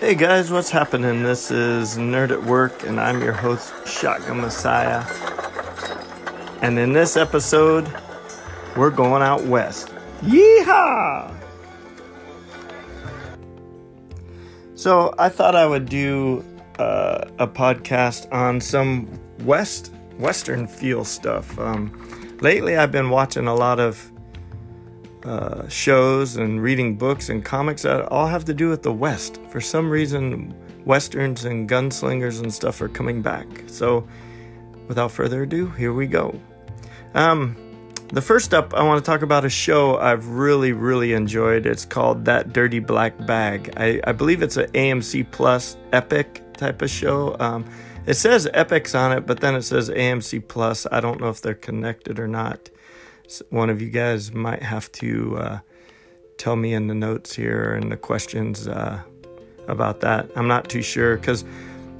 Hey guys, what's happening? This is Nerd at Work, and I'm your host, Shotgun Messiah. And in this episode, we're going out west. Yeehaw! So I thought I would do uh, a podcast on some west western feel stuff. Um, lately, I've been watching a lot of uh, shows and reading books and comics that all have to do with the West. For some reason, westerns and gunslingers and stuff are coming back. So, without further ado, here we go. Um, the first up, I want to talk about a show I've really, really enjoyed. It's called That Dirty Black Bag. I, I believe it's an AMC Plus epic type of show. Um, it says Epix on it, but then it says AMC Plus. I don't know if they're connected or not one of you guys might have to uh, tell me in the notes here and the questions uh, about that. I'm not too sure because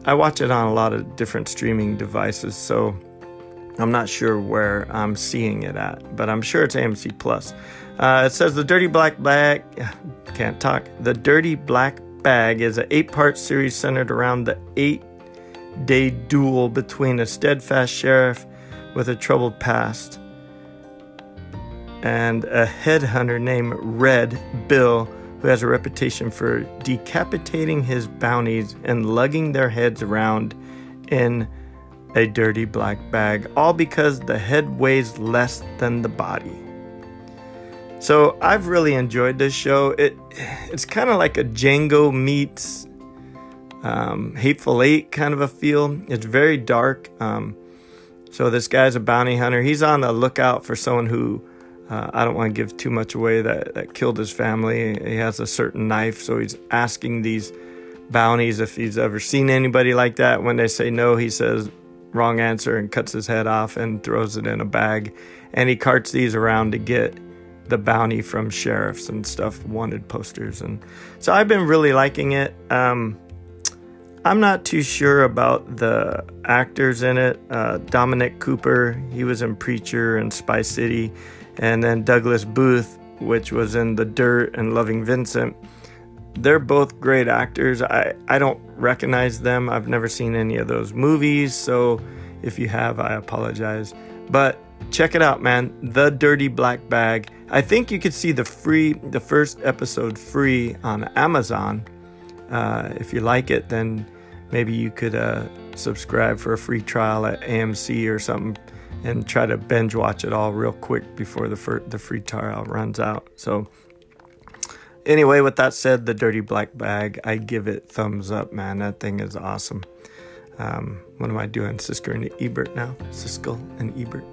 I watch it on a lot of different streaming devices, so I'm not sure where I'm seeing it at, but I'm sure it's AMC Plus. Uh, it says the Dirty Black Bag. Can't talk. The Dirty Black Bag is an eight-part series centered around the eight-day duel between a steadfast sheriff with a troubled past and a headhunter named Red Bill, who has a reputation for decapitating his bounties and lugging their heads around in a dirty black bag, all because the head weighs less than the body. So I've really enjoyed this show. It it's kind of like a Django meets um, Hateful Eight kind of a feel. It's very dark. Um, so this guy's a bounty hunter. He's on the lookout for someone who uh, I don't want to give too much away that, that killed his family. He has a certain knife, so he's asking these bounties if he's ever seen anybody like that. When they say no, he says wrong answer and cuts his head off and throws it in a bag. And he carts these around to get the bounty from sheriffs and stuff, wanted posters. And so I've been really liking it. Um, I'm not too sure about the actors in it. Uh, Dominic Cooper, he was in Preacher and Spy City and then Douglas Booth, which was in The Dirt and Loving Vincent. They're both great actors. I, I don't recognize them. I've never seen any of those movies, so if you have, I apologize. But check it out, man. The Dirty Black Bag. I think you could see the free, the first episode free on Amazon. Uh, if you like it, then maybe you could uh, subscribe for a free trial at AMC or something and try to binge watch it all real quick before the fir- the free trial runs out. So anyway, with that said, the Dirty Black Bag, I give it thumbs up, man. That thing is awesome. Um, what am I doing? Siskel and Ebert now. Siskel and Ebert.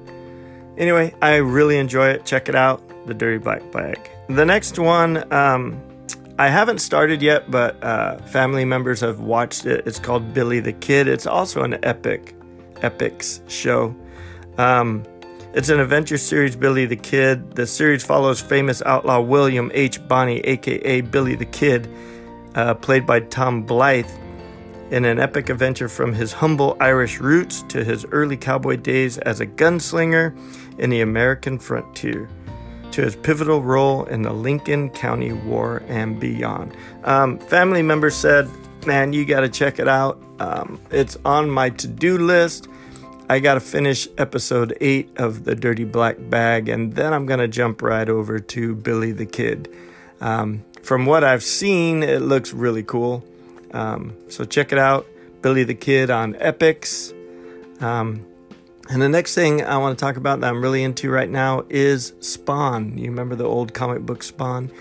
Anyway, I really enjoy it. Check it out, the Dirty Black Bag. The next one, um, I haven't started yet, but uh, family members have watched it. It's called Billy the Kid. It's also an epic, Epix show. Um, it's an adventure series, Billy the Kid. The series follows famous outlaw William H. Bonney, aka Billy the Kid, uh, played by Tom Blyth, in an epic adventure from his humble Irish roots to his early cowboy days as a gunslinger in the American frontier, to his pivotal role in the Lincoln County War and beyond. Um, family members said, Man, you got to check it out. Um, it's on my to do list. I got to finish episode eight of The Dirty Black Bag, and then I'm going to jump right over to Billy the Kid. Um, from what I've seen, it looks really cool. Um, so check it out Billy the Kid on Epix. Um, and the next thing I want to talk about that I'm really into right now is Spawn. You remember the old comic book Spawn?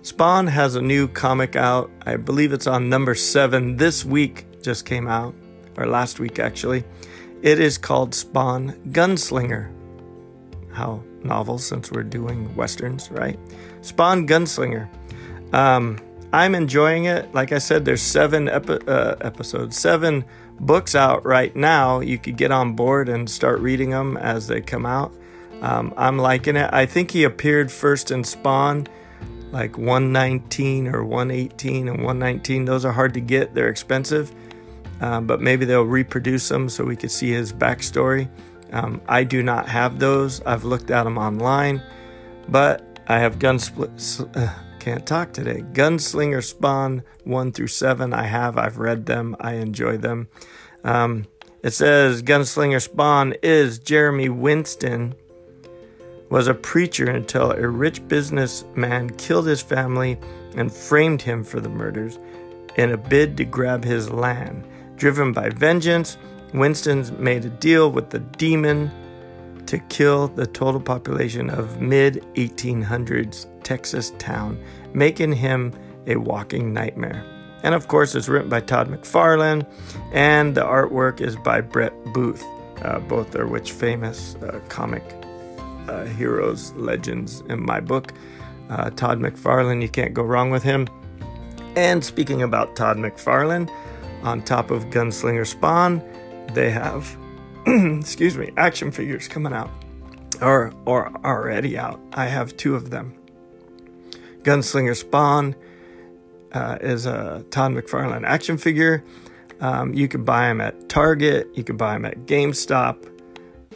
Spawn has a new comic out. I believe it's on number seven this week, just came out, or last week actually. It is called Spawn Gunslinger. How novel since we're doing westerns, right? Spawn Gunslinger. Um, I'm enjoying it. Like I said, there's seven epi- uh, episodes, seven books out right now. You could get on board and start reading them as they come out. Um, I'm liking it. I think he appeared first in Spawn, like 119 or 118 and 119. Those are hard to get, they're expensive um, but maybe they'll reproduce them so we could see his backstory. Um, I do not have those. I've looked at them online, but I have Gunsplit, uh, can't talk today. Gunslinger Spawn 1 through 7. I have, I've read them, I enjoy them. Um, it says Gunslinger Spawn is Jeremy Winston was a preacher until a rich businessman killed his family and framed him for the murders in a bid to grab his land. Driven by vengeance, Winston's made a deal with the demon to kill the total population of mid 1800s Texas town, making him a walking nightmare. And of course, it's written by Todd McFarlane, and the artwork is by Brett Booth. Uh, both are which famous uh, comic uh, heroes, legends in my book. Uh, Todd McFarlane, you can't go wrong with him. And speaking about Todd McFarlane, on top of Gunslinger Spawn, they have, excuse me, action figures coming out, or or already out. I have two of them. Gunslinger Spawn uh, is a Todd McFarlane action figure. Um, you can buy them at Target. You can buy them at GameStop.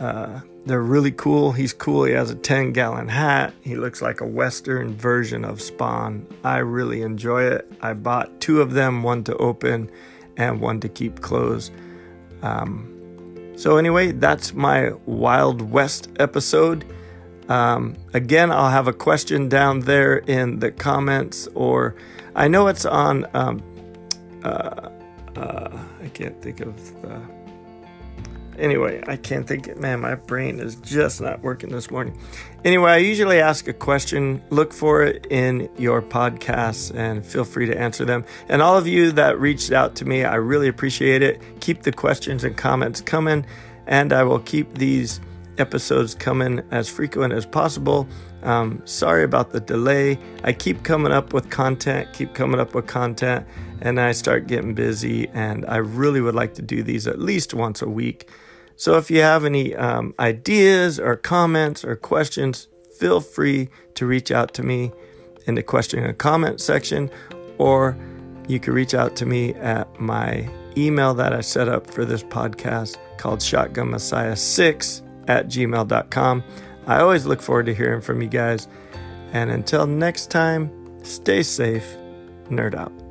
Uh, they're really cool. He's cool. He has a 10 gallon hat. He looks like a Western version of Spawn. I really enjoy it. I bought two of them one to open and one to keep closed. Um, so, anyway, that's my Wild West episode. Um, again, I'll have a question down there in the comments, or I know it's on. Um, uh, uh, I can't think of the Anyway, I can't think, man, my brain is just not working this morning. Anyway, I usually ask a question. Look for it in your podcasts and feel free to answer them. And all of you that reached out to me, I really appreciate it. Keep the questions and comments coming, and I will keep these episodes coming as frequent as possible. Um, sorry about the delay. I keep coming up with content, keep coming up with content, and I start getting busy. And I really would like to do these at least once a week. So if you have any um, ideas or comments or questions, feel free to reach out to me in the question and comment section, or you can reach out to me at my email that I set up for this podcast called Shotgun Messiah 6 at gmail.com. I always look forward to hearing from you guys. And until next time, stay safe, nerd out.